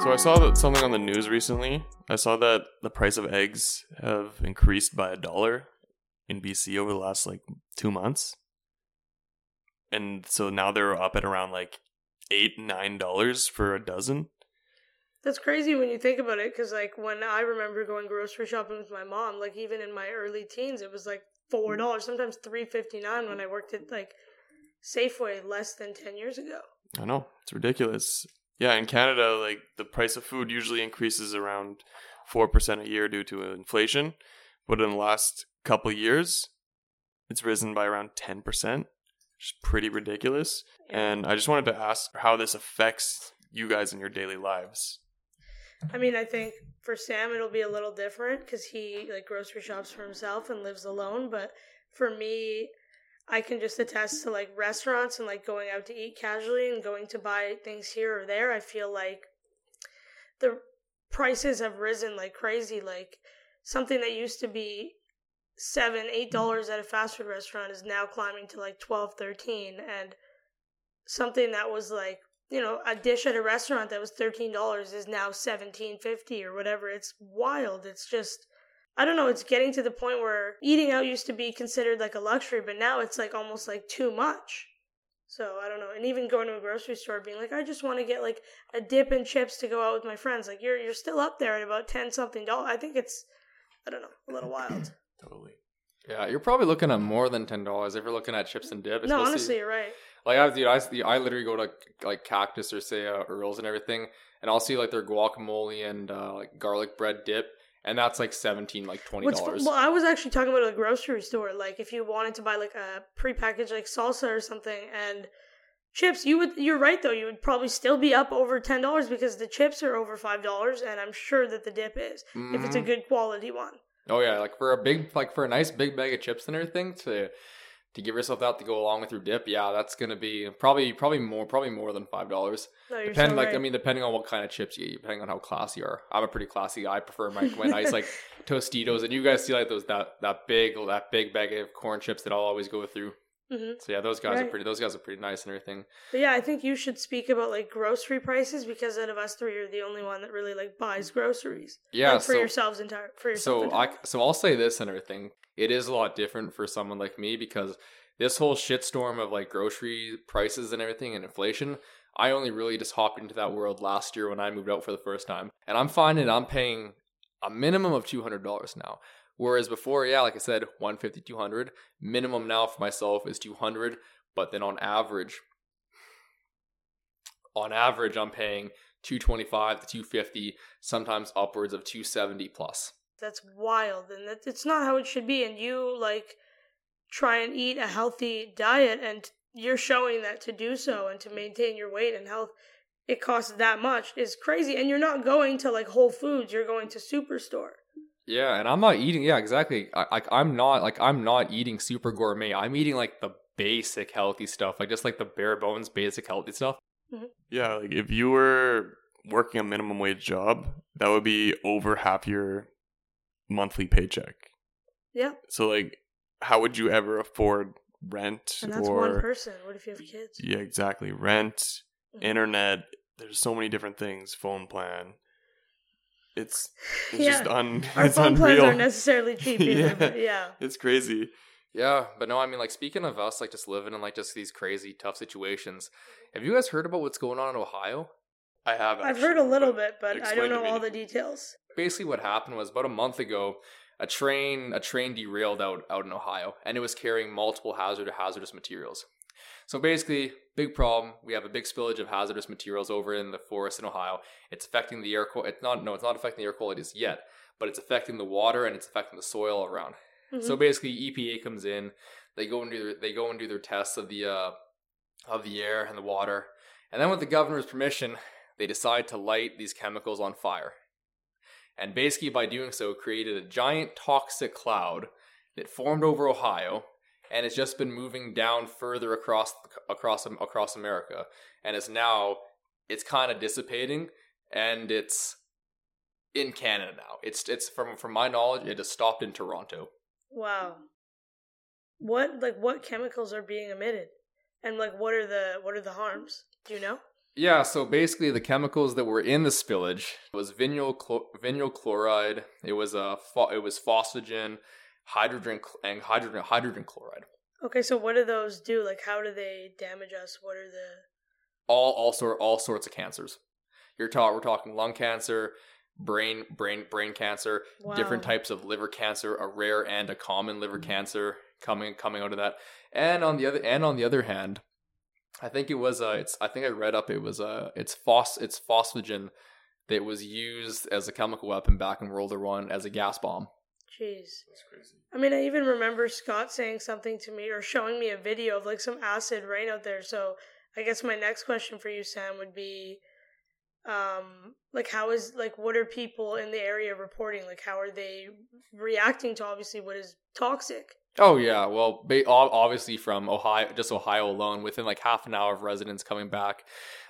So I saw that something on the news recently. I saw that the price of eggs have increased by a dollar in BC over the last like two months, and so now they're up at around like eight nine dollars for a dozen. That's crazy when you think about it, because like when I remember going grocery shopping with my mom, like even in my early teens, it was like four dollars, sometimes three fifty nine when I worked at like Safeway less than ten years ago. I know it's ridiculous. Yeah, in Canada, like the price of food usually increases around four percent a year due to inflation, but in the last couple years, it's risen by around ten percent, which is pretty ridiculous. And I just wanted to ask how this affects you guys in your daily lives. I mean, I think for Sam it'll be a little different because he like grocery shops for himself and lives alone. But for me, I can just attest to like restaurants and like going out to eat casually and going to buy things here or there. I feel like the prices have risen like crazy. Like something that used to be seven, eight dollars at a fast food restaurant is now climbing to like twelve, thirteen, and something that was like you know a dish at a restaurant that was thirteen dollars is now seventeen fifty or whatever. It's wild. It's just I don't know, it's getting to the point where eating out used to be considered like a luxury, but now it's like almost like too much. So I don't know. And even going to a grocery store being like, I just want to get like a dip and chips to go out with my friends. Like you're you're still up there at about ten something dollars. I think it's I don't know, a little wild. Totally. Yeah, you're probably looking at more than ten dollars if you're looking at chips and dip. no, honestly, you're right. Like I, dude, I, I literally go to like Cactus or say uh, Earl's and everything, and I'll see like their guacamole and uh, like garlic bread dip, and that's like seventeen, like 20 dollars well, I was actually talking about a grocery store. Like, if you wanted to buy like a prepackaged like salsa or something and chips, you would. You're right though. You would probably still be up over ten dollars because the chips are over five dollars, and I'm sure that the dip is if it's a Mhm. good quality one. Oh yeah, like for a big, like for a nice big bag of chips and everything to to give yourself that to go along with your dip. Yeah, that's gonna be probably probably more probably more than five dollars. No, Depend so like right. I mean, depending on what kind of chips you eat, depending on how classy you are. I'm a pretty classy guy. I prefer my when nice like Tostitos, and you guys see like those that that big that big bag of corn chips that I'll always go through. Mhm. So yeah, those guys are pretty. Those guys are pretty nice and everything. But yeah, I think you should speak about like grocery prices because out of us three, you're the only one that really like buys groceries. Yeah, like, for so- yourselves entire for yourself. So entire- I so I'll say this and everything. It is a lot different for someone like me because this whole shitstorm of like grocery prices and everything and inflation. I only really just hopped into that world last year when I moved out for the first time, and I'm finding I'm paying a minimum of two hundred dollars now. Whereas before, yeah, like I said, 150, 200. Minimum now for myself is 200, but then on average, on average, I'm paying 225 to 250, sometimes upwards of 270 plus. That's wild and that it's not how it should be and you like try and eat a healthy diet and you're showing that to do so and to maintain your weight and health it costs that much is crazy and you're not going to like whole foods you're going to superstore Yeah, and I'm not eating. Yeah, exactly. Like I'm not like I'm not eating super gourmet. I'm eating like the basic healthy stuff, like just like the bare bones basic healthy stuff. Mm-hmm. Yeah, like if you were working a minimum wage job, that would be over half your monthly paycheck. yeah So like how would you ever afford rent and that's or one person what if you have kids Yeah, exactly. Rent, Mhm. internet, there's so many different things, phone plan. It's it's Yeah. just un our it's phone plans aren't necessarily cheap either Yeah. but yeah It's crazy. Yeah, but no, I mean like speaking of us, like just living in like just these crazy tough situations. Have you guys heard about what's going on in Ohio? I have i've heard a actually, little bit but i don't know all the details basically what happened was about a month ago a train a train derailed out out in ohio and it was carrying multiple hazard hazardous materials. So basically big problem we have a big spillage of hazardous materials over in the forest in ohio. It's affecting the air quality it's not no it's not affecting the air qualities yet but it's affecting the water and it's affecting the soil around. So Mhm. basically epa comes in they go and do their, they go and do their tests of the uh of the air and the water and then with the governor's permission they decide to light these chemicals on fire and basically by doing so created a giant toxic cloud that formed over Ohio and has just been moving down further across across across America and it's now it's kind of dissipating and it's in Canada now. It's it's from from my knowledge it has stopped in Toronto. Wow. What like what chemicals are being emitted? And like what are the what are the harms? Do you know? Yeah, so basically the chemicals that were in the spillage was vinyl chlor- vinyl chloride. It was a pho- it was phosphagen, hydrogen cl- and hydrogen hydrogen chloride. Okay, so what do those do? Like, how do they damage us? What are the All all sort all sorts of cancers. You're talking we're talking lung cancer, brain brain brain cancer, wow. different types of liver cancer, a rare and a common liver mm. cancer coming coming out of that. And on the other and on the other hand, I think it was uh it's I think I read up it was uh it's phos it's phosphagen that was used as a chemical weapon back in World War One as a gas bomb. Jeez. That's crazy. I mean, I even remember Scott saying something to me or showing me a video of like some acid rain out there. So I guess my next question for you, Sam, would be um like how is like what are people in the area reporting like how are they reacting to obviously what is toxic Oh yeah, well, obviously from Ohio, just Ohio alone, within like half an hour of residents coming back,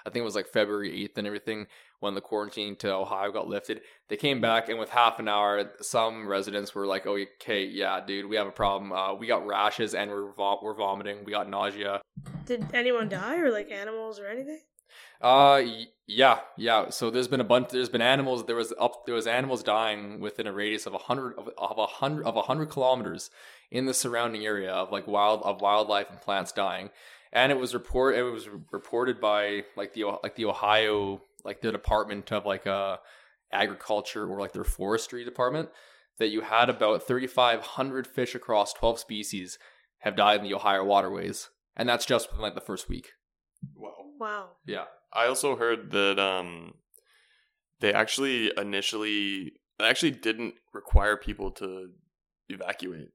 I think it was like February eighth and everything when the quarantine to Ohio got lifted. They came back and with half an hour, some residents were like, "Oh, okay, yeah, dude, we have a problem. Uh, we got rashes and we're vom- we're vomiting. We got nausea." did anyone die or like animals or anything Uh, yeah, yeah. So there's been a bunch. There's been animals. There was up. There was animals dying within a radius of a hundred of, of a hundred of a hundred kilometers in the surrounding area of like wild of wildlife and plants dying. And it was report. It was reported by like the like the Ohio like the Department of like uh agriculture or like their forestry department that you had about 3,500 fish across 12 species have died in the Ohio waterways, and that's just within like the first week. Wow. wow Yeah. I also heard that um, they actually initially they actually didn't require people to evacuate,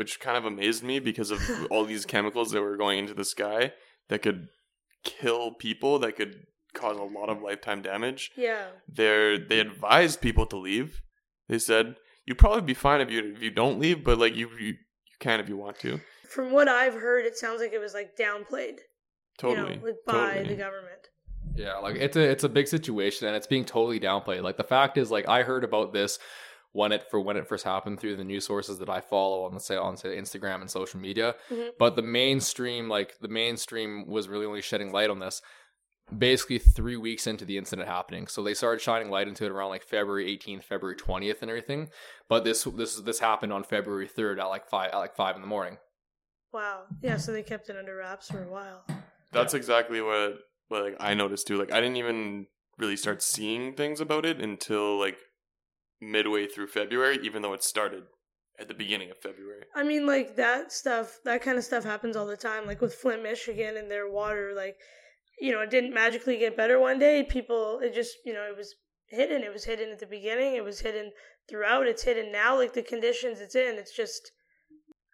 which kind of amazed me because of all these chemicals that were going into the sky that could kill people, that could cause a lot of lifetime damage. yeah They they advised people to leave. They said you'd probably be fine if you if you don't leave, but like you you, you can if you want to. from what i've heard it sounds like it was like downplayed Totally, you know, like by totally. the government Yeah, like it's a it's a big situation and it's being totally downplayed. Like the fact is, like I heard about this when it for when it first happened through the news sources that I follow on the say on say Instagram and social media. Mhm. But the mainstream, like the mainstream, was really only shedding light on this basically three weeks into the incident happening. So they started shining light into it around like February 18th, February 20th, and everything. But this this this happened on February 3rd at like five at like five in the morning. wow yeah so they kept it under wraps for a while That's exactly what what like I noticed too. Like I didn't even really start seeing things about it until like midway through February, even though it started at the beginning of February. I mean, like that stuff, that kind of stuff happens all the time. Like with Flint, Michigan, and their water, like, you know, it didn't magically get better one day. People, it just, you know, it was hidden. It was hidden at the beginning. It was hidden throughout. It's hidden now. Like the conditions it's in, it's just.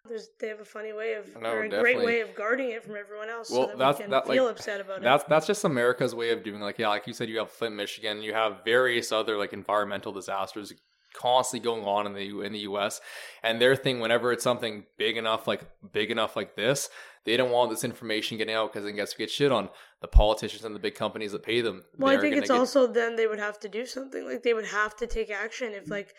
There's, they have a funny way of, No, or a definitely. great way of guarding it from everyone else, Well, so that that's- we can that, like, feel upset about That's it. that's just America's way of doing like yeah, like you said, you have Flint, Michigan, you have various other like environmental disasters constantly going on in the U- in the U.S. And their thing, whenever it's something big enough, like big enough like this, they don't want this information getting out because it gets get shit on the politicians and the big companies that pay them. Well, I think it's get- also then they would have to do something. Like they would have to take action if, mm. like,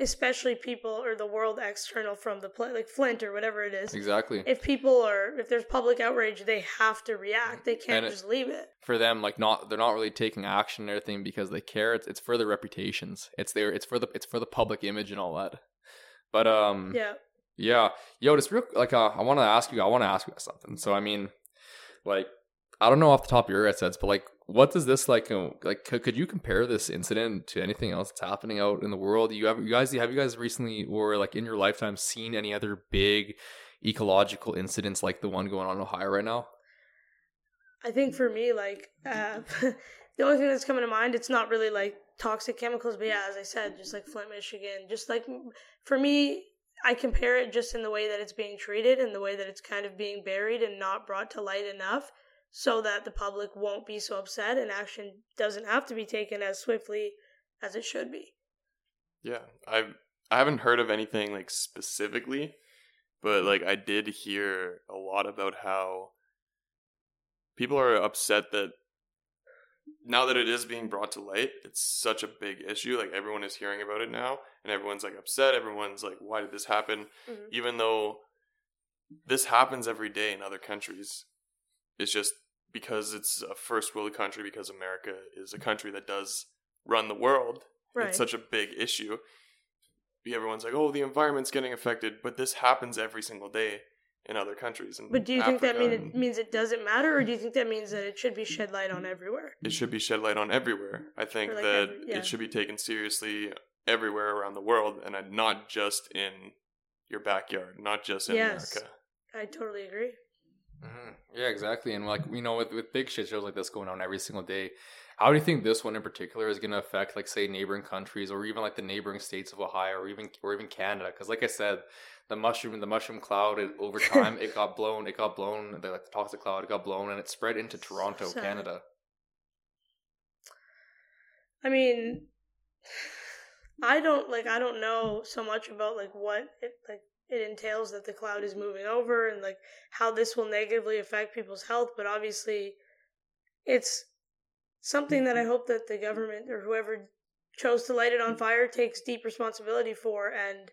especially people or the world external from the play, like Flint or whatever it is. exactly if people are if there's public outrage they have to react they can't And it- just leave it for them like not they're not really taking action and everything because they care. It's it's for their reputations. It's their it's for the it's for the public image and all that. But um yeah Yeah, yo, just real like uh, I want to ask you. I want to ask you something. So I mean, like, I don't know off the top of your heads, but like, what does this like? uh, like, could, could you compare this incident to anything else that's happening out in the world? You have you guys have you guys recently or like in your lifetime seen any other big ecological incidents like the one going on in Ohio right now? i think for me like uh the only thing that's coming to mind it's not really like toxic chemicals but yeah as i said just like flint michigan just like for me i compare it just in the way that it's being treated and the way that it's kind of being buried and not brought to light enough so that the public won't be so upset and action doesn't have to be taken as swiftly as it should be Yeah, I've I haven't heard of anything like specifically, but like I did hear a lot about how people are upset that now that it is being brought to light, it's such a big issue. Like everyone is hearing about it now, and everyone's like upset. Everyone's like, "Why did this happen?" Mhm. Even though this happens every day in other countries, it's just because it's a first world country, because America is a country that does run the world, Right. it's such a big issue. Everyone's like, "Oh, the environment's getting affected," but this happens every single day in other countries. In but do you think that mean it means it doesn't matter, or do you think that means that it should be shed light on everywhere? it should be shed light on everywhere. I think like, that every- yeah. it should be taken seriously everywhere around the world, and not just in your backyard, not just in Yes. America. I totally agree. Hmm Yeah, exactly. And like you know, with with big shit shows like this going on every single day, how do you think this one in particular is going to affect, like, say, neighboring countries or even like the neighboring states of Ohio or even or even Canada? Because, like I said, the mushroom the mushroom cloud it, over time it got blown, it got blown, the, like, the toxic cloud it got blown, and it spread into Toronto, Sad. Canada. I mean, I don't like I don't know so much about like what it like it entails that the cloud is moving over and like how this will negatively affect people's health, but obviously it's something that I hope that the government or whoever chose to light it on fire takes deep responsibility for and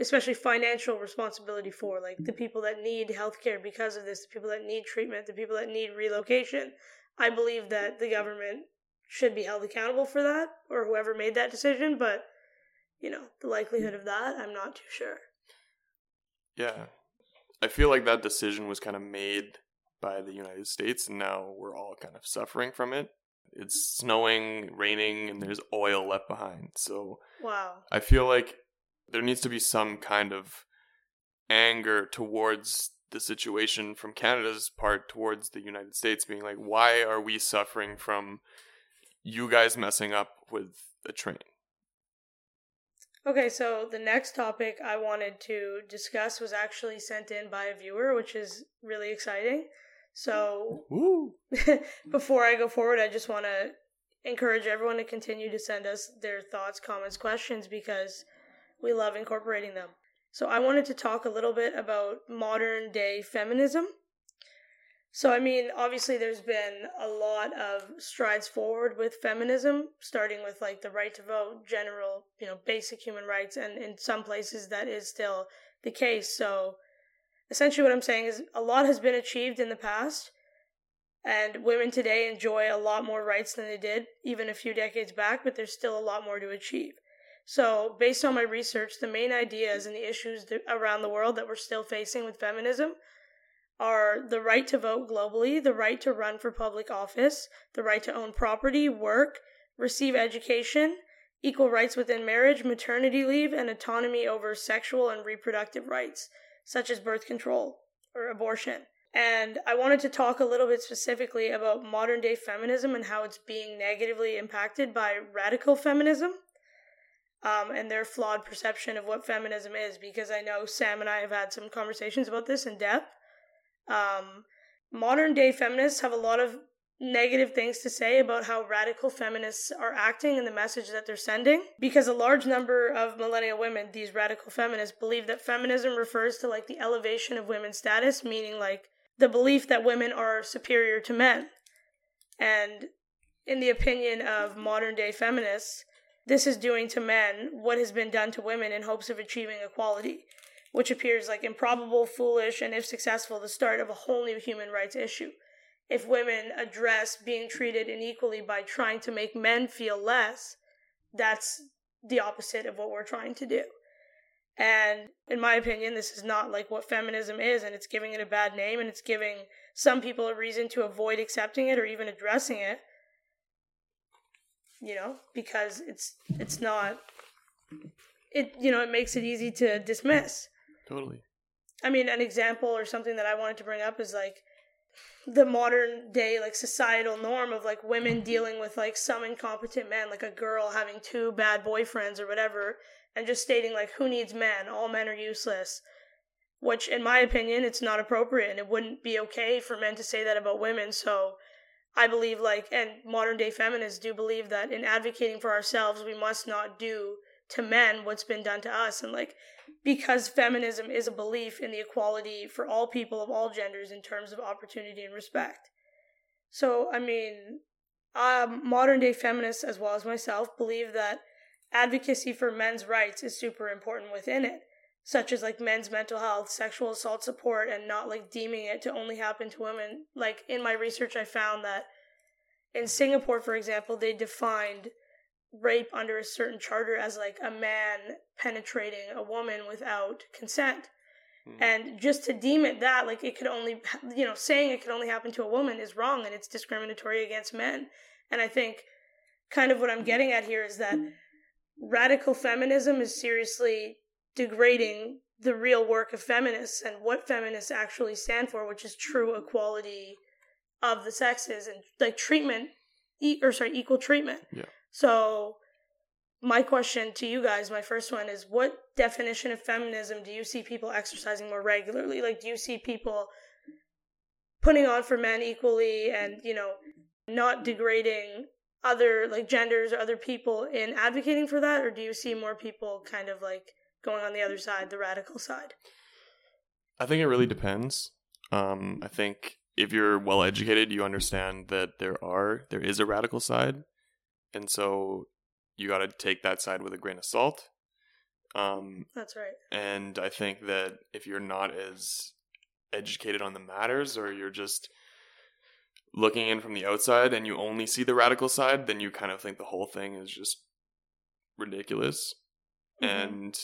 especially financial responsibility for like the people that need healthcare because of this, the people that need treatment, the people that need relocation. I believe that the government should be held accountable for that or whoever made that decision, but you know, the likelihood of that, I'm not too sure. Yeah. I feel like that decision was kind of made by the United States, and now we're all kind of suffering from it. It's snowing, raining, and there's oil left behind. So Wow. I feel like there needs to be some kind of anger towards the situation from Canada's part towards the United States, being like, why are we suffering from you guys messing up with the train? Okay, so the next topic I wanted to discuss was actually sent in by a viewer, which is really exciting. So before I go forward, I just want to encourage everyone to continue to send us their thoughts, comments, questions because we love incorporating them. So I wanted to talk a little bit about modern day feminism. So I mean, obviously there's been a lot of strides forward with feminism, starting with like the right to vote, general, you know, basic human rights and in some places that is still the case. So essentially what I'm saying is a lot has been achieved in the past and women today enjoy a lot more rights than they did even a few decades back, but there's still a lot more to achieve. So, based on my research, the main ideas and the issues around the world that we're still facing with feminism are the right to vote globally, the right to run for public office, the right to own property, work, receive education, equal rights within marriage, maternity leave, and autonomy over sexual and reproductive rights, such as birth control or abortion. And I wanted to talk a little bit specifically about modern day feminism and how it's being negatively impacted by radical feminism um, and their flawed perception of what feminism is, because I know Sam and I have had some conversations about this in depth. Um, modern day feminists have a lot of negative things to say about how radical feminists are acting and the message that they're sending because a large number of millennial women these radical feminists believe that feminism refers to like the elevation of women's status meaning like the belief that women are superior to men. And in the opinion of modern day feminists this is doing to men what has been done to women in hopes of achieving equality which appears like improbable foolish and if successful the start of a whole new human rights issue if women address being treated unequally by trying to make men feel less, that's the opposite of what we're trying to do. And in my opinion, this is not like what feminism is, and it's giving it a bad name, and it's giving some people a reason to avoid accepting it or even addressing it. You know, because it's it's not it you know, it makes it easy to dismiss. Totally. I mean, an example or something that I wanted to bring up is like the modern day like societal norm of like women dealing with like some incompetent men like a girl having two bad boyfriends or whatever and just stating like who needs men? All men are useless. Which in my opinion it's not appropriate and it wouldn't be okay for men to say that about women. So i believe like and modern day feminists do believe that in advocating for ourselves we must not do to men what's been done to us. And like because feminism is a belief in the equality for all people of all genders in terms of opportunity and respect. So, I mean, um, modern day feminists, as well as myself, believe that advocacy for men's rights is super important within it. such as like men's mental health, sexual assault support, and not like deeming it to only happen to women. Like in my research, I found that in Singapore, for example, they defined rape under a certain charter as like a man penetrating a woman without consent. Mm. And just to deem it that, like it could only, you know, saying it could only happen to a woman is wrong and it's discriminatory against men. And I think kind of what I'm getting at here is that radical feminism is seriously degrading the real work of feminists and what feminists actually stand for, which is true equality of the sexes and like treatment, e- or sorry, equal treatment. Yeah. So, my question to you guys, my first one is what definition of feminism do you see people exercising more regularly? Like, do you see people putting on for men equally and, you know, not degrading other like genders or other people in advocating for that? Or do you see more people kind of like going on the other side the radical side? I think it really depends. Um, i think if you're well educated you understand that there are there is a radical side and so you got to take that side with a grain of salt um, that's right and i think that if you're not as educated on the matters or you're just looking in from the outside and you only see the radical side, then you kind of think the whole thing is just ridiculous. Mm-hmm. And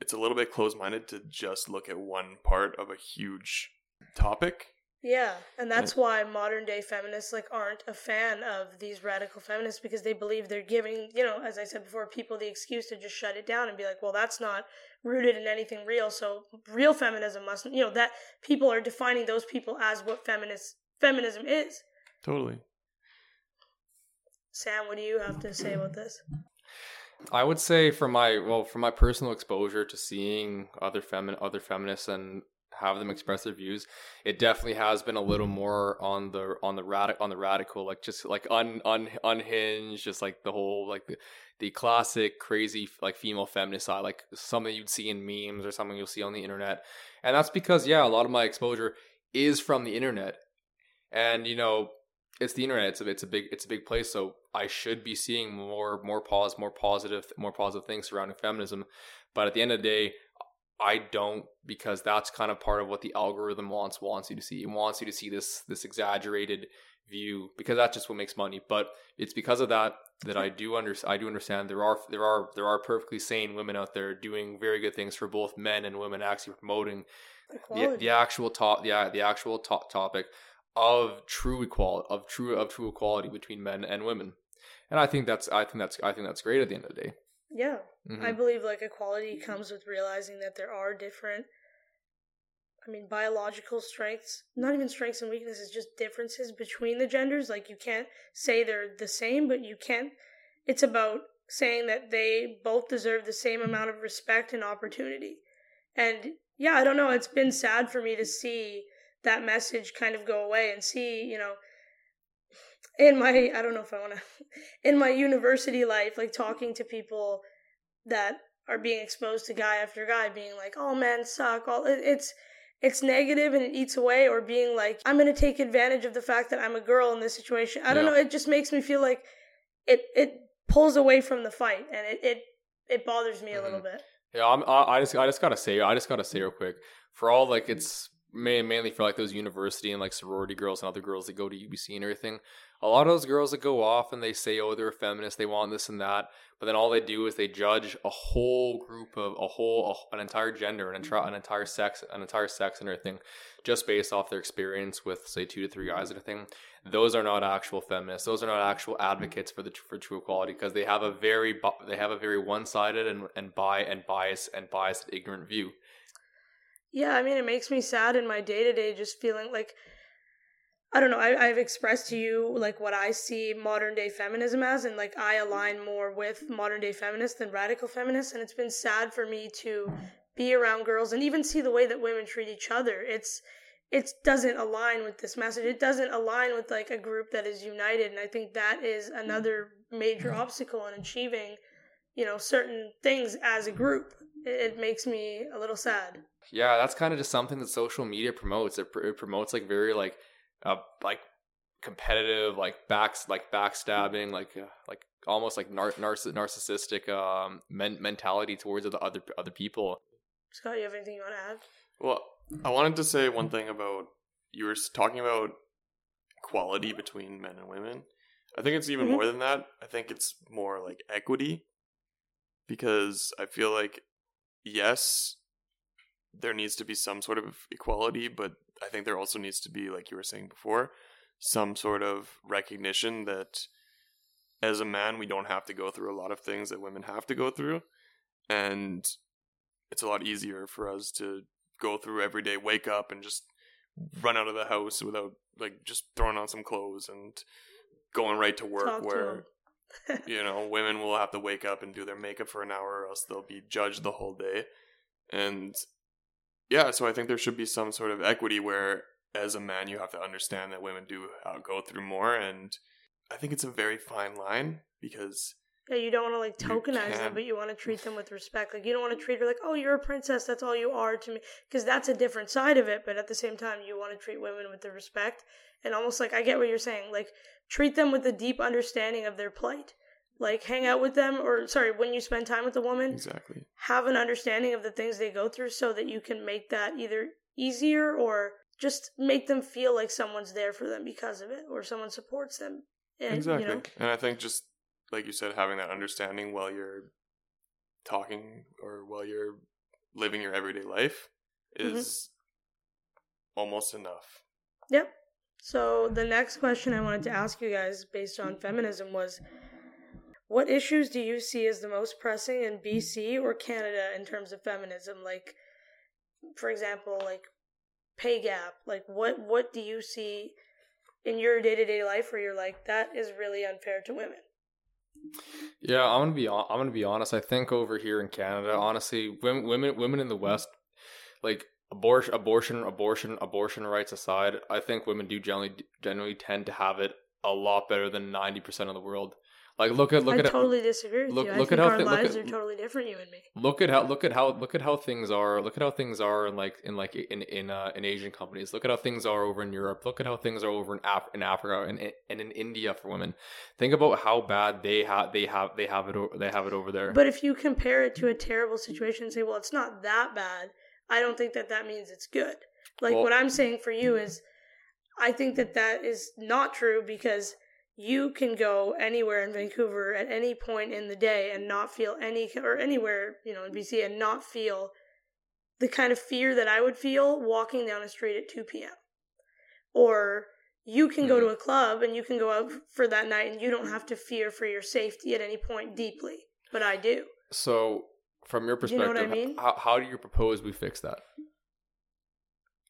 it's a little bit closed minded to just look at one part of a huge topic. Yeah, and that's and, why modern day feminists like aren't a fan of these radical feminists because they believe they're giving, you know, as I said before, people the excuse to just shut it down and be like, well, that's not rooted in anything real. So real feminism must, you know, that people are defining those people as what feminist feminism is. Totally. Sam, what do you have to say about this? I would say from my well, from my personal exposure to seeing other femin other feminists and have them express their views, it definitely has been a little more on the on the radical on the radical, like just like un, un unhinged, just like the whole like the, the classic crazy like female feminist side, like something you'd see in memes or something you'll see on the internet, and that's because yeah, a lot of my exposure is from the internet, and you know it's the internet. It's a, it's a big it's a big place. So I should be seeing more more pause, more positive, more positive things surrounding feminism. But at the end of the day, I don't because that's kind of part of what the algorithm wants wants you to see. It wants you to see this this exaggerated view because that's just what makes money. But it's because of that that I do under I do understand there are there are there are perfectly sane women out there doing very good things for both men and women, actually promoting the, the actual top the the actual top topic of true equality of true of true equality between men and women and i think that's i think that's i think that's great at the end of the day yeah. Mm-hmm. i believe like equality comes with realizing that there are different i mean biological strengths not even strengths and weaknesses just differences between the genders. Like you can't say they're the same but you can't it's about saying that they both deserve the same amount of respect and opportunity. And yeah i don't know. It's been sad for me to see that message kind of go away and see, you know, in my I don't know if I want to in my university life like talking to people that are being exposed to guy after guy being like all men suck all it's it's negative and it eats away or being like I'm going to take advantage of the fact that I'm a girl in this situation. I don't yeah. know, it just makes me feel like it it pulls away from the fight and it it it bothers me a little mm-hmm. bit. Yeah, I'm, I just I just got to say I just got to say real quick for all like it's mainly for like those university and like sorority girls and other girls that go to UBC and everything. A lot of those girls that go off and they say, "Oh, they're a feminist. They want this and that," but then all they do is they judge a whole group of a whole a, an entire gender, an an entire sex, an entire sex and everything, just based off their experience with say two to three guys and everything. Those are not actual feminists. Those are not actual advocates for the for true equality because they have a very they have a very one sided and and bi and bias and biased ignorant view. Yeah, I mean, it makes me sad in my day to day just feeling like, I don't know, I, I've expressed to you like what I see modern day feminism as, and like I align more with modern day feminists than radical feminists. And it's been sad for me to be around girls and even see the way that women treat each other. It's, it doesn't align with this message. It doesn't align with like a group that is united. And I think that is another major obstacle in achieving, you know, certain things as a group. It, it makes me a little sad yeah, that's kind of just something that social media promotes. It, pr- it promotes like very like uh like competitive like backs like backstabbing like uh, like almost like nar- narciss- narcissistic um men- mentality towards the other other people Scott, you have anything you want to add? Well, I wanted to say one thing about you were talking about equality between men and women. I think it's even Mhm. more than that. I think it's more like equity because I feel like yes, there needs to be some sort of equality, but I think there also needs to be like you were saying before, some sort of recognition that as a man we don't have to go through a lot of things that women have to go through. And it's a lot easier for us to go through every day, wake up and just run out of the house without like just throwing on some clothes and going right to work Talk to where you know women will have to wake up and do their makeup for an hour or else they'll be judged the whole day. And yeah so i think there should be some sort of equity where as a man you have to understand that women do uh, go through more and i think it's a very fine line because Yeah, you don't want to like tokenize them, but you want to treat them with respect. Like you don't want to treat her like, oh, you're a princess. That's all you are to me, because that's a different side of it. But at the same time, you want to treat women with the respect and almost like I get what you're saying. Like treat them with a deep understanding of their plight. Like hang out with them, or sorry, when you spend time with a woman, exactly have an understanding of the things they go through, so that you can make that either easier or just make them feel like someone's there for them because of it, or someone supports them. And, exactly You know, and i think just like you said having that understanding while you're talking or while you're living your everyday life Mhm. is almost enough Yep. So the next question I wanted to ask you guys based on feminism was what issues do you see as the most pressing in mm. BC or Canada in terms of feminism? Like for example, like pay gap. Like what what do you see in your day-to-day life where you're like that is really unfair to women? Yeah, I'm gonna be I'm gonna be honest. I think over here in Canada, honestly, women women women in the West, like abortion abortion abortion abortion rights aside, I think women do generally generally tend to have it a lot better than ninety percent of the world. Like look at look I at totally disagree with look- you. I look think at how our thi- look lives at- are totally different, you and me. look at how look at how look at how things are look at how things are in like in like in in uh, in Asian companies. Look at how things are over in Europe. Look at how things are over in Af- in Africa and and in India for women. Think about how bad they have they have they have it o- they have it over there. But if you compare it to a terrible situation and say, well, it's not that bad, I don't think that that means it's good. Like Well- what I'm saying for you is, I think that that is not true because you can go anywhere in Vancouver at any point in the day and not feel any, or anywhere, you know, in BC and not feel the kind of fear that I would feel walking down a street at 2 p.m. Or you can go to hmm. a club and you can go out for that night and you don't have to fear for your safety at any point deeply. But I do. So, from your You know perspective, what I mean? how, how do you propose we fix that?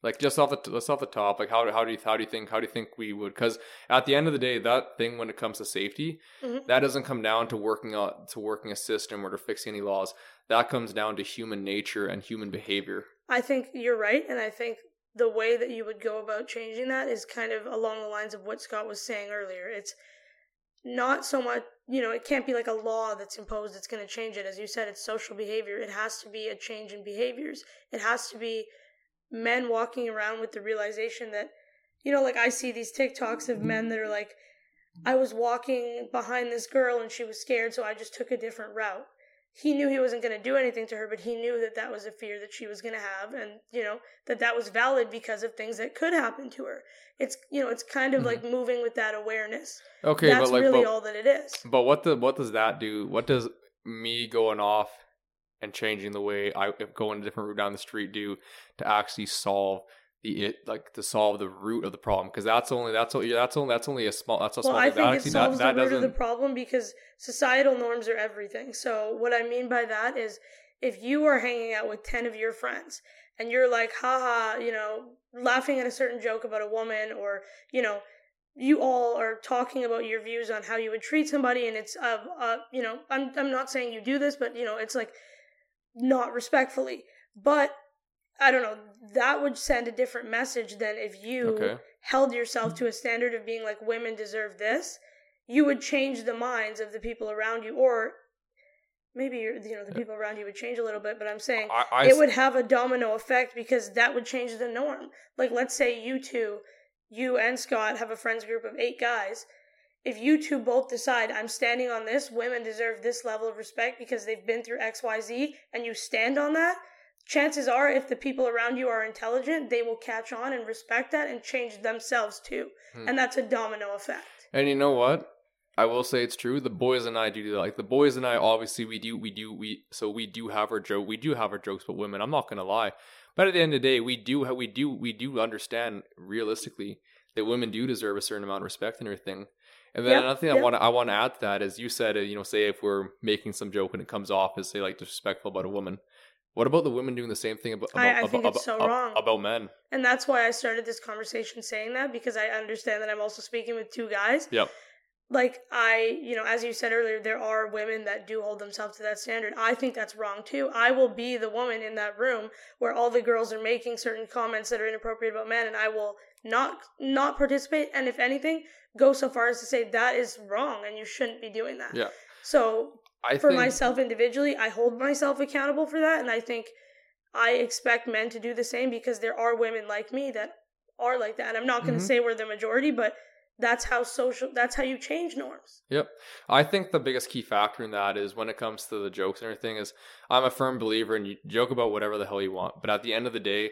Like just off the just off the top, like how how do you how do you think how do you think we would? Because at the end of the day, that thing when it comes to safety, Mhm. that doesn't come down to working out to working a system or to fixing any laws. That comes down to human nature and human behavior. I think you're right, and I think the way that you would go about changing that is kind of along the lines of what Scott was saying earlier. It's not so much, you know, it can't be like a law that's imposed that's going to change it. As you said, it's social behavior. It has to be a change in behaviors. It has to be men walking around with the realization that, you know, like I see these TikToks of men that are like, I was walking behind this girl and she was scared, so I just took a different route he knew he wasn't going to do anything to her, but he knew that that was a fear that she was going to have, and you know that that was valid because of things that could happen to her. It's you know it's kind of Mhm. like moving with that awareness. Okay, That's but like, that's really but, all that it is. but what the what does that do? What does me going off and changing the way I if going a different route down the street do to actually solve the it like to solve the root of the problem? Because that's only that's only that's only that's only a small that's a Well, small I think it solves that, the that root of the problem because societal norms are everything. So what I mean by that is if you are hanging out with 10 of your friends and you're like, haha, you know, laughing at a certain joke about a woman or, you know, you all are talking about your views on how you would treat somebody and it's uh, uh you know I'm I'm not saying you do this but you know it's like not respectfully but I don't know that would send a different message than if you okay. held yourself to a standard of being like women deserve this, you would change the minds of the people around you, or maybe you're, you know the people around you would change a little bit. But I'm saying I, I it would have a domino effect because that would change the norm. Like let's say you two, you and Scott have a friends group of eight guys. If you two both decide I'm standing on this, women deserve this level of respect because they've been through X, Y, Z, and you stand on that, chances are if the people around you are intelligent, they will catch on and respect that and change themselves too. Hmm. And that's a domino effect. And you know what? I will say it's true. The boys and I do like the boys and I. Obviously, we do, we do, we. So we do have our joke. We do have our jokes but women. I'm not gonna lie, but at the end of the day, we do, we do, we do understand realistically that women do deserve a certain amount of respect and everything. And then another thing I want to, I want to add to that is you said, uh, you know, say if we're making some joke and it comes off as say like disrespectful about a woman. What about the women doing the same thing about I- I about, think about, it's so about, wrong. about men? And that's why I started this conversation saying that because I understand that I'm also speaking with two guys. Yep. Like I, you know, as you said earlier, there are women that do hold themselves to that standard. I think that's wrong too. I will be the woman in that room where all the girls are making certain comments that are inappropriate about men and I will not not participate and if anything, go so far as to say that is wrong and you shouldn't be doing that. Yeah. So I for think, myself individually, I hold myself accountable for that, and I think I expect men to do the same because there are women like me that are like that. And I'm not going to Mhm. say we're the majority, but that's how social. That's how you change norms. Yep. I think the biggest key factor in that is when it comes to the jokes and everything is I'm a firm believer in you joke about whatever the hell you want, but at the end of the day,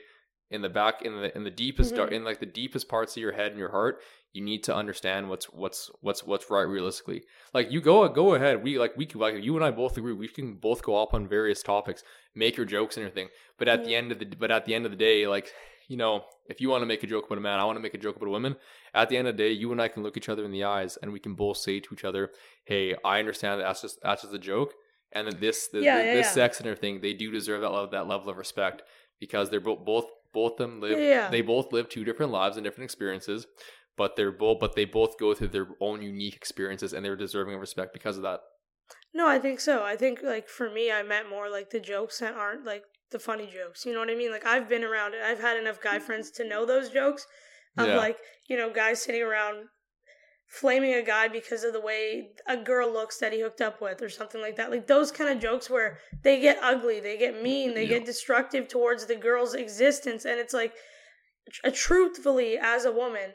in the back in the in the deepest Mhm. dark in like the deepest parts of your head and your heart, you need to understand what's what's what's what's right realistically. Like you go go ahead, we like we can like you and I both agree we can both go up on various topics, make your jokes and everything. But at the end of the but at the end of the day, like you know, if you want to make a joke about a man, I want to make a joke about a woman. At the end of the day, you and I can look each other in the eyes and we can both say to each other, "Hey, I understand that that's just that's just a joke, and that this the, Yeah, the- yeah, this yeah. sex and everything they do deserve that level, that level of respect because they're both both both them live Yeah. they both live two different lives and different experiences, but they're both but they both go through their own unique experiences and they're deserving of respect because of that. No, I think so. I think like for me, I meant more like the jokes that aren't like the funny jokes. You know what I mean? Like I've been around it. I've had enough guy mm. friends to know those jokes of Yeah. like you know guys sitting around flaming a guy because of the way a girl looks that he hooked up with or something like that. Like those kind of jokes where they get ugly they get mean they Yeah. get destructive towards the girl's existence. And it's like tr- uh, truthfully as a woman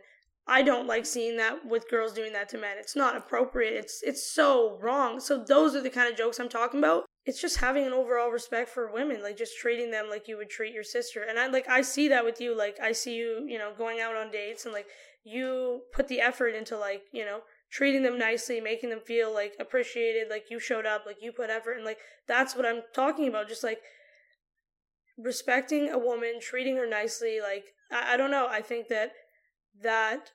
i don't like seeing that with girls doing that to men. It's not appropriate. It's it's so wrong. So those are the kind of jokes i'm talking about. It's just having an overall respect for women like just treating them like you would treat your sister. And i like i see that with you. Like i see you you know going out on dates and like you put the effort into like you know treating them nicely making them feel like appreciated like you showed up like you put effort and like that's what i'm talking about just like respecting a woman treating her nicely like i, I don't know i think that that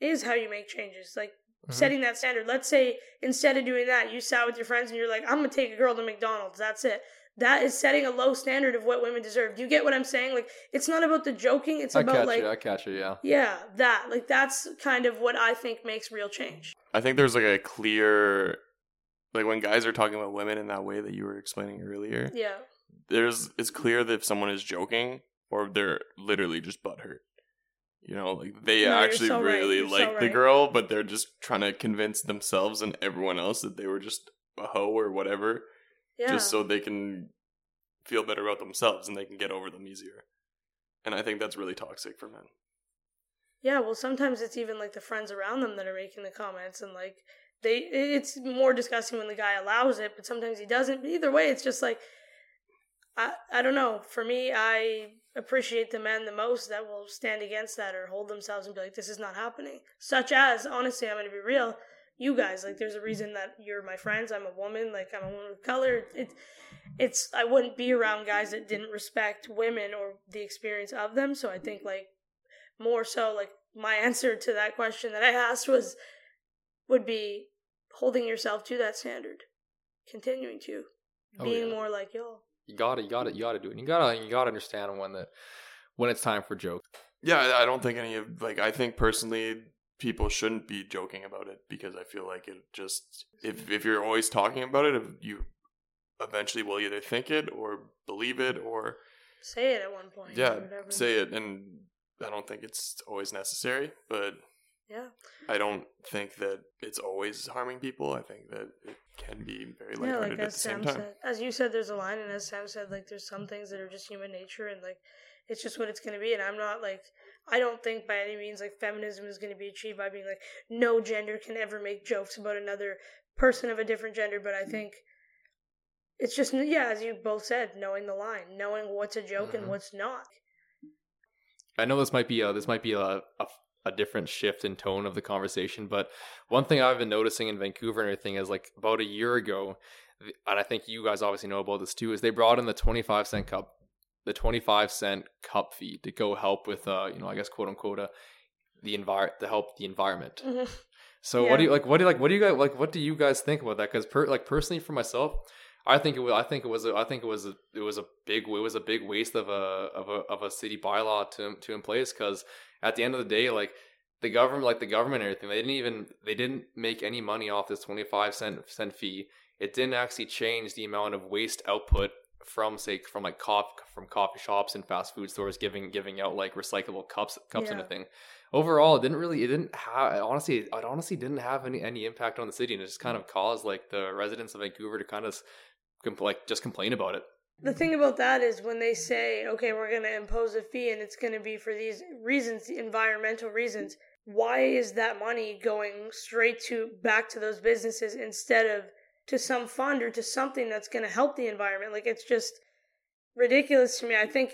is how you make changes like Mhm. setting that standard let's say instead of doing that you sat with your friends and you're like i'm gonna take a girl to mcdonald's that's it that is setting a low standard of what women deserve do you get what i'm saying like it's not about the joking it's I about catch like you, I catch you, yeah. yeah, that like that's kind of what I think makes real change. I think there's like a clear, like when guys are talking about women in that way that you were explaining earlier. Yeah, There's it's clear that if someone is joking or they're literally just butthurt. You know, like they No, actually so really You're so like the right. girl, but they're just trying to convince themselves and everyone else that they were just a hoe or whatever, yeah, just so they can feel better about themselves and they can get over them easier. And I think that's really toxic for men. yeah. Well, sometimes it's even like the friends around them that are making the comments, and like they, it's more disgusting when the guy allows it, but sometimes he doesn't. But either way, it's just like I, I don't know. For me, I appreciate the men the most that will stand against that or hold themselves and be like, "This is not happening." Such as, honestly, I'm going to be real. You guys, like, there's a reason that you're my friends. I'm a woman. Like, I'm a woman of color. It's, it's. I wouldn't be around guys that didn't respect women or the experience of them. So I think, like, more so, like, my answer to that question that I asked was, would be holding yourself to that standard, continuing to, Oh, being yeah. more like y'all. You gotta you gotta you gotta do it. You gotta you gotta understand when the when it's time for jokes. Yeah, I I don't think any of like I think personally people shouldn't be joking about it because I feel like it just if if you're always talking about it, you eventually will either think it or believe it or Say it at one point. yeah, whatever. say it and I don't think it's always necessary, but Yeah. I don't think that it's always harming people. I think that it can be very Yeah, like at as the same Sam time. said, as you said, there's a line, and as Sam said, like there's some things that are just human nature, and like it's just what it's gonna be. And I'm not like I don't think by any means like feminism is gonna be achieved by being like no gender can ever make jokes about another person of a different gender. But I think it's just yeah, as you both said, knowing the line, knowing what's a joke Mhm. and what's not. I know this might be a, this might be a, a a different shift in tone of the conversation, but one thing I've been noticing in Vancouver and everything is like about a year ago, and I think you guys obviously know about this too, is they brought in the twenty five cent cup, the twenty five cent cup fee to go help with uh you know I guess quote unquote uh, the envir to help the environment. Mhm. So Yeah. what do you like? What do you like? What do you guys like? What do you guys think about that? Because per, like personally for myself, I think it was. I think it was. A, I think it was. A, it was a big. It was a big waste of a of a of a city bylaw to to in place. Because at the end of the day, like the government, like the government and everything, they didn't even they didn't make any money off this twenty five cent cent fee. It didn't actually change the amount of waste output from say from like coffee from coffee shops and fast food stores giving giving out like recyclable cups cups and a thing. overall it didn't really it didn't have honestly it honestly didn't have any any impact on the city and it just kind mm. of caused like the residents of vancouver to kind of like just complain about it. The thing about that is when they say, okay, we're going to impose a fee and it's going to be for these reasons, environmental reasons, why is that money going straight to back to those businesses instead of to some fund or to something that's going to help the environment? Like it's just ridiculous to me. I think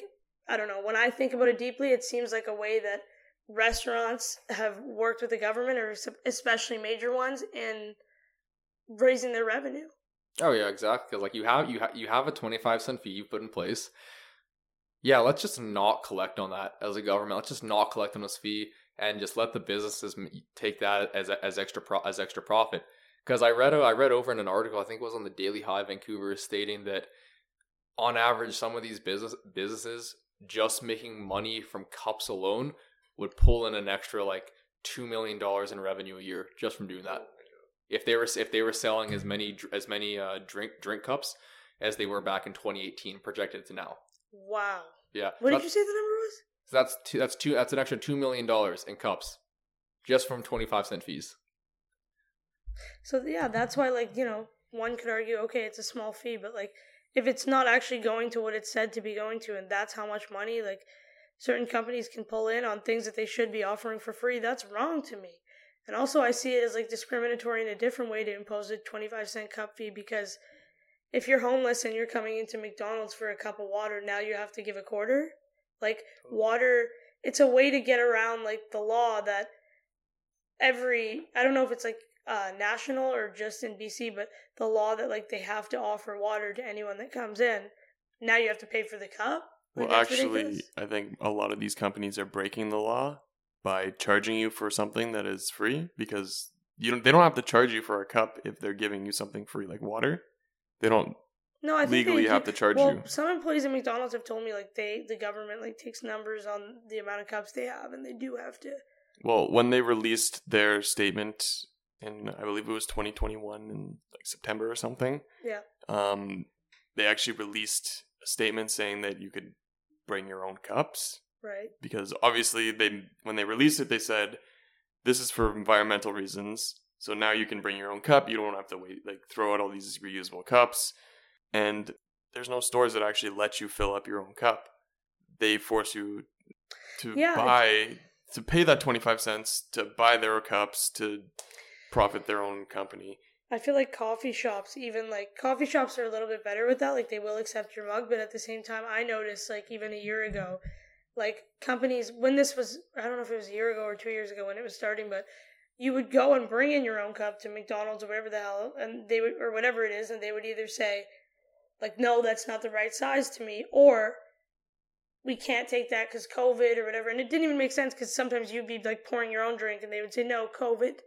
I don't know, when I think about it deeply, it seems like a way that restaurants have worked with the government or especially major ones in raising their revenue. oh yeah exactly like you have you have you have a 25 cent fee you put in place yeah let's just not collect on that as a government let's just not collect on this fee and just let the businesses take that as as extra pro- as extra profit because I read I read over in an article I think it was on the Daily Hive Vancouver stating that on average some of these business businesses just making money from cups alone would pull in an extra like two million dollars in revenue a year just from doing that. If they were if they were selling as many as many uh, drink drink cups as they were back in 2018 projected to now. Wow. Yeah, What did you say the number was? so that's two, that's two that's an extra two million dollars in cups just from 25 cent fees. So yeah, that's why like, you know, one could argue, okay, it's a small fee, but like if it's not actually going to what it's said to be going to and that's how much money like certain companies can pull in on things that they should be offering for free, that's wrong to me. And also I see it as like discriminatory in a different way to impose a 25 cent cup fee because if you're homeless and you're coming into McDonald's for a cup of water, now you have to give a quarter. Like water, it's a way to get around like the law that every I don't know if it's like uh, national or just in BC, but the law that like they have to offer water to anyone that comes in. Now you have to pay for the cup. Like, Well, actually, ridiculous. I think a lot of these companies are breaking the law by charging you for something that is free because you don't. They don't have to charge you for a cup if they're giving you something free like water. They don't no, I legally have to charge well, you. some employees at McDonald's have told me like they the government like takes numbers on the amount of cups they have, and they do have to. Well, when they released their statement in, I believe it was 2021 in like September or something. Yeah. Um, they actually released a statement saying that you could bring your own cups Right. because obviously they when they released it they said this is for environmental reasons. So now you can bring your own cup. You don't have to wait like throw out all these reusable cups. And there's no stores that actually let you fill up your own cup. They force you to Yeah, buy to pay that 25 cents to buy their cups to profit their own company. I feel like coffee shops, even like coffee shops, are a little bit better with that. Like they will accept your mug, but at the same time, I noticed like even a year ago, like companies when this was I don't know if it was a year ago or two years ago when it was starting, but you would go and bring in your own cup to McDonald's or whatever the hell, and they would or whatever it is, and they would either say, like, no, that's not the right size to me, or we can't take that because COVID or whatever. And it didn't even make sense because sometimes you'd be like pouring your own drink, and they would say no COVID.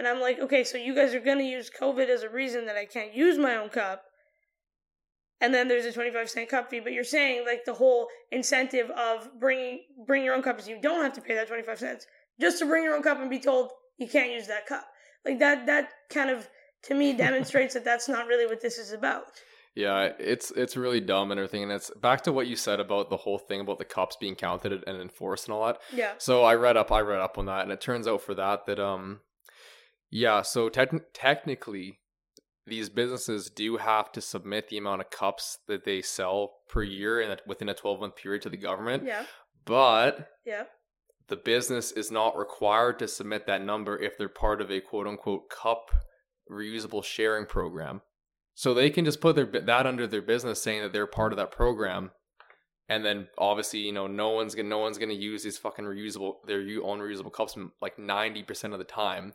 And I'm like, okay, so you guys are going to use COVID as a reason that I can't use my own cup. And then there's a 25 cent cup fee, but you're saying like the whole incentive of bringing bring your own cup is you don't have to pay that 25 cents just to bring your own cup and be told you can't use that cup. Like that that kind of to me demonstrates that that's not really what this is about. Yeah, it's it's really dumb and everything, and it's back to what you said about the whole thing about the cups being counted and enforced and all that. Yeah. So I read up, I read up on that, and it turns out for that that um, yeah, so techn technically, these businesses do have to submit the amount of cups that they sell per year and within a twelve month period to the government, Yeah. but Yeah. the business is not required to submit that number if they're part of a quote unquote cup reusable sharing program. So they can just put their that under their business, saying that they're part of that program, and then obviously you know no one's gonna no one's gonna use these fucking reusable their own reusable cups like ninety percent of the time,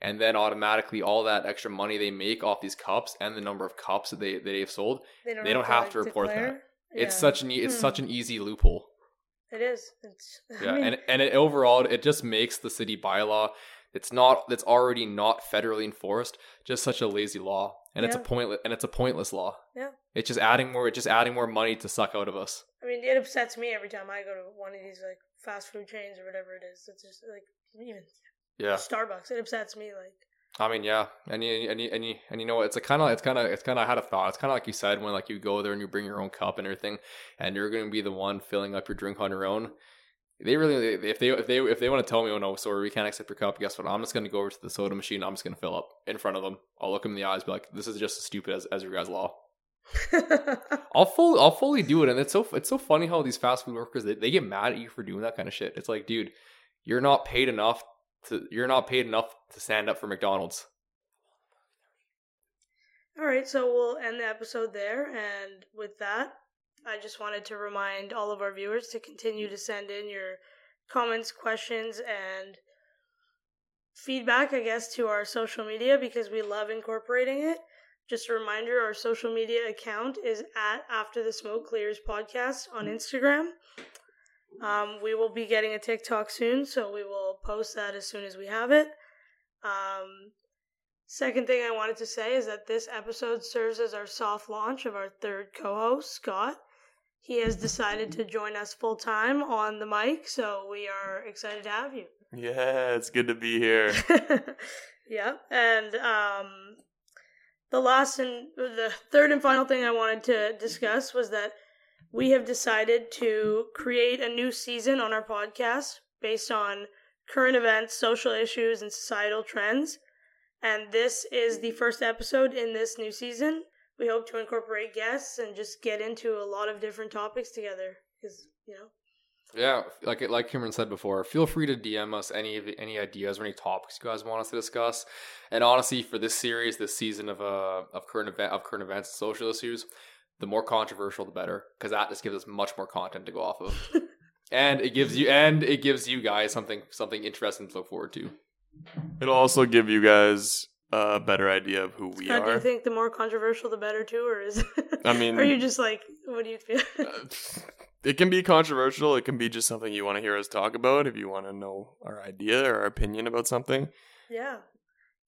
and then automatically all that extra money they make off these cups and the number of cups that they that they've sold, They don't, They don't have like, to report declare. that. it's such an e- it's Hmm. such an easy loophole. It is. It's. I Yeah, mean, and and it, overall, it just makes the city bylaw. It's not. That's already not federally enforced. Just such a lazy law, and it's a Yeah. pointless. And it's a pointless law. Yeah. It's just adding more. It's just adding more money to suck out of us. I mean, it upsets me every time I go to one of these like fast food chains or whatever it is. It's just like even Yeah. Starbucks. It upsets me. Like I mean, yeah, and you and you and you, and you know what? It's a kind of it's kind of it's kind of I had a thought. It's kind of like you said when like you go there and you bring your own cup and everything, and you're going to be the one filling up your drink on your own. They really if they if they if they want to tell me, oh no, sorry, we can't accept your cup. Guess what? I'm just going to go over to the soda machine. I'm just going to fill up in front of them. I'll look them in the eyes, be like, this is just as stupid as, as your guys' law. I'll fully I'll fully do it, and it's so it's so funny how these fast food workers they, they get mad at you for doing that kind of shit. It's like, dude, you're not paid enough to you're not paid enough to stand up for McDonald's. All right, so we'll end the episode there. And with that, I just wanted to remind all of our viewers to continue to send in your comments, questions, and feedback, I guess, to our social media because we love incorporating it. Just a reminder our social media account is at After the Smoke Clears Podcast on mm-hmm. Instagram. Um, we will be getting a TikTok soon, so we will post that as soon as we have it. Um, Second thing I wanted to say is that this episode serves as our soft launch of our third co host, Scott. He has decided to join us full time on the mic, so we are excited to have you. Yeah, it's good to be here. yeah, and um, the last and the third and final thing I wanted to discuss was that we have decided to create a new season on our podcast based on current events, social issues, and societal trends. And this is the first episode in this new season. We hope to incorporate guests and just get into a lot of different topics together. Because, you know, Yeah, like like Kymrin said before, feel free to DM us any of any ideas or any topics you guys want us to discuss. And honestly, for this series, this season of uh of current event of current events and social issues, the more controversial, the better, because that just gives us much more content to go off of, and it gives you and it gives you guys something something interesting to look forward to. It'll also give you guys a better idea of who we Scott, do you think the more controversial the better too, or is? I mean- are you just like, what do you feel? It can be controversial. It can be just something you want to hear us talk about. If you want to know our idea or our opinion about something, yeah,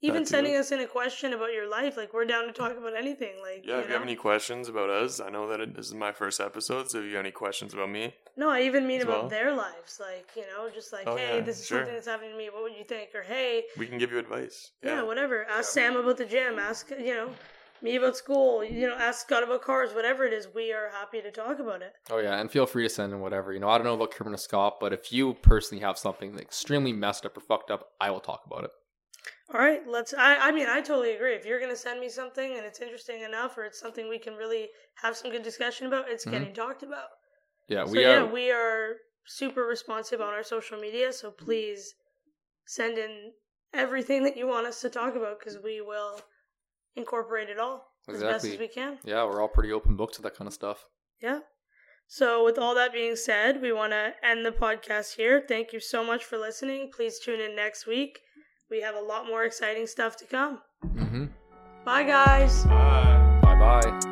even That too. sending us in a question about your life, like we're down to talk about anything. Like, yeah. you If you have any questions about us, I know that it, this is my first episode. So if you have any questions about me, No, I even mean about well. their lives. Like, you know, just like, Oh, hey, yeah, this is sure. something that's happening to me. What would you think? Or hey, we can give you advice. yeah, whatever. Ask Sam about the gym. Ask, you know, me about school. You know, ask Scott about cars. Whatever it is, we are happy to talk about it. Oh yeah, and feel free to send in whatever. You know, I don't know about Kymrin or Scott, but if you personally have something extremely messed up or fucked up, I will talk about it. All right, let's. I, I mean, I totally agree. If you're gonna send me something and it's interesting enough, or it's something we can really have some good discussion about, it's Mhm. getting talked about. Yeah, so we yeah, are. we are super responsive on our social media. So please send in everything that you want us to talk about because we will incorporate it all as best as we can. yeah, we're all pretty open books to that kind of stuff. Yeah. So, with all that being said, we want to end the podcast here. Thank you so much for listening. Please tune in next week. We have a lot more exciting stuff to come. Mm-hmm. Bye, guys. Bye. Bye bye.